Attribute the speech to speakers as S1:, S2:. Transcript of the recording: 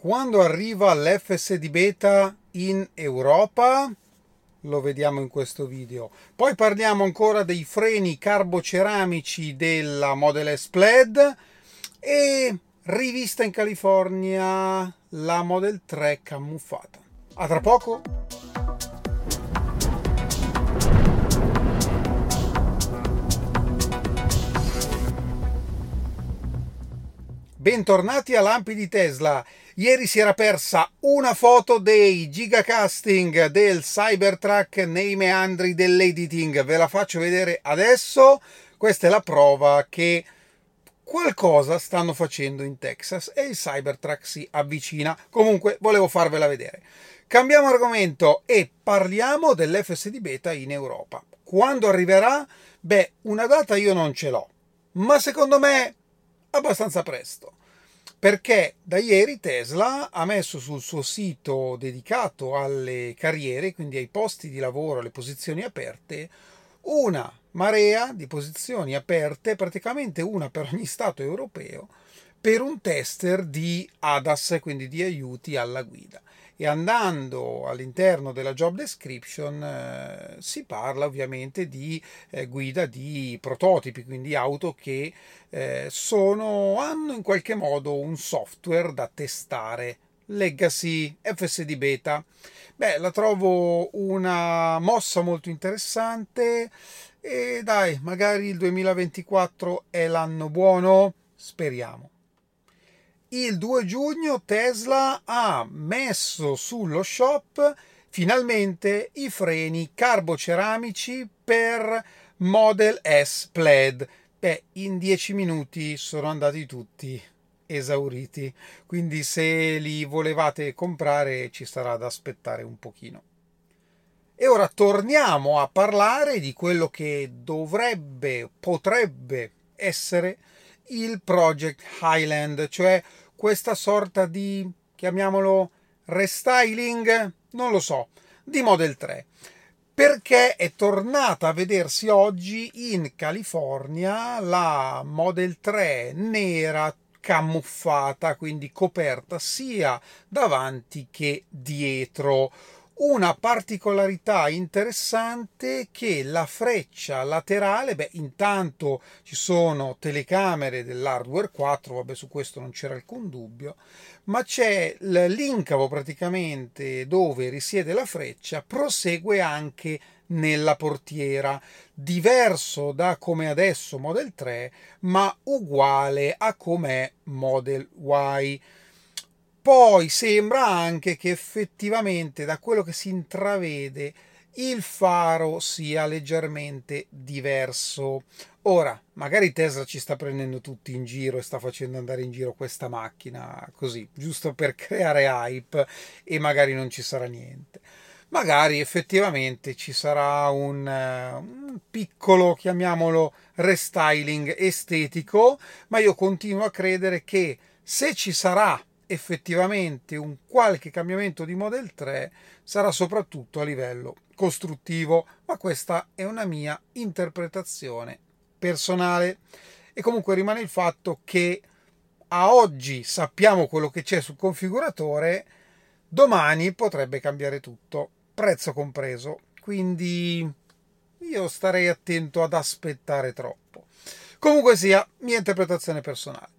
S1: Quando arriva l'FSD beta in Europa? Lo vediamo in questo video. Poi parliamo ancora dei freni carboceramici della Model S Plaid e rivista in California la Model 3 camuffata. A tra poco! Bentornati a Lampi di Tesla. Ieri si era persa una foto dei gigacasting del Cybertruck nei meandri dell'editing. Ve la faccio vedere adesso. Questa è la prova che qualcosa stanno facendo in Texas e il Cybertruck si avvicina. Comunque volevo farvela vedere. Cambiamo argomento e parliamo dell'FSD beta in Europa. Quando arriverà? Beh, una data io non ce l'ho, ma secondo me abbastanza presto. Perché da ieri Tesla ha messo sul suo sito dedicato alle carriere, quindi ai posti di lavoro, alle posizioni aperte, una marea di posizioni aperte, praticamente una per ogni Stato europeo, per un tester di ADAS, quindi di aiuti alla guida e andando all'interno della job description eh, si parla ovviamente di eh, guida di prototipi, quindi auto che eh, sono, hanno in qualche modo un software da testare. Legacy FSD Beta. Beh, la trovo una mossa molto interessante e dai, magari il 2024 è l'anno buono, speriamo il 2 giugno Tesla ha messo sullo shop finalmente i freni carboceramici per Model S Plaid. Beh, in 10 minuti sono andati tutti esauriti, quindi se li volevate comprare ci sarà da aspettare un pochino. E ora torniamo a parlare di quello che dovrebbe, potrebbe essere il Project Highland, cioè questa sorta di, chiamiamolo, restyling, non lo so, di Model 3 perché è tornata a vedersi oggi in California la Model 3 nera camuffata, quindi coperta sia davanti che dietro una particolarità interessante che la freccia laterale, beh, intanto ci sono telecamere dell'hardware 4, vabbè, su questo non c'era alcun dubbio, ma c'è l'incavo praticamente dove risiede la freccia, prosegue anche nella portiera, diverso da come adesso Model 3, ma uguale a com'è Model Y. Poi sembra anche che effettivamente da quello che si intravede il faro sia leggermente diverso. Ora, magari Tesla ci sta prendendo tutti in giro e sta facendo andare in giro questa macchina così, giusto per creare hype e magari non ci sarà niente. Magari effettivamente ci sarà un, un piccolo, chiamiamolo, restyling estetico, ma io continuo a credere che se ci sarà effettivamente un qualche cambiamento di Model 3 sarà soprattutto a livello costruttivo, ma questa è una mia interpretazione personale. E comunque rimane il fatto che a oggi sappiamo quello che c'è sul configuratore, domani potrebbe cambiare tutto, prezzo compreso. Quindi io starei attento ad aspettare troppo. Comunque sia, mia interpretazione personale.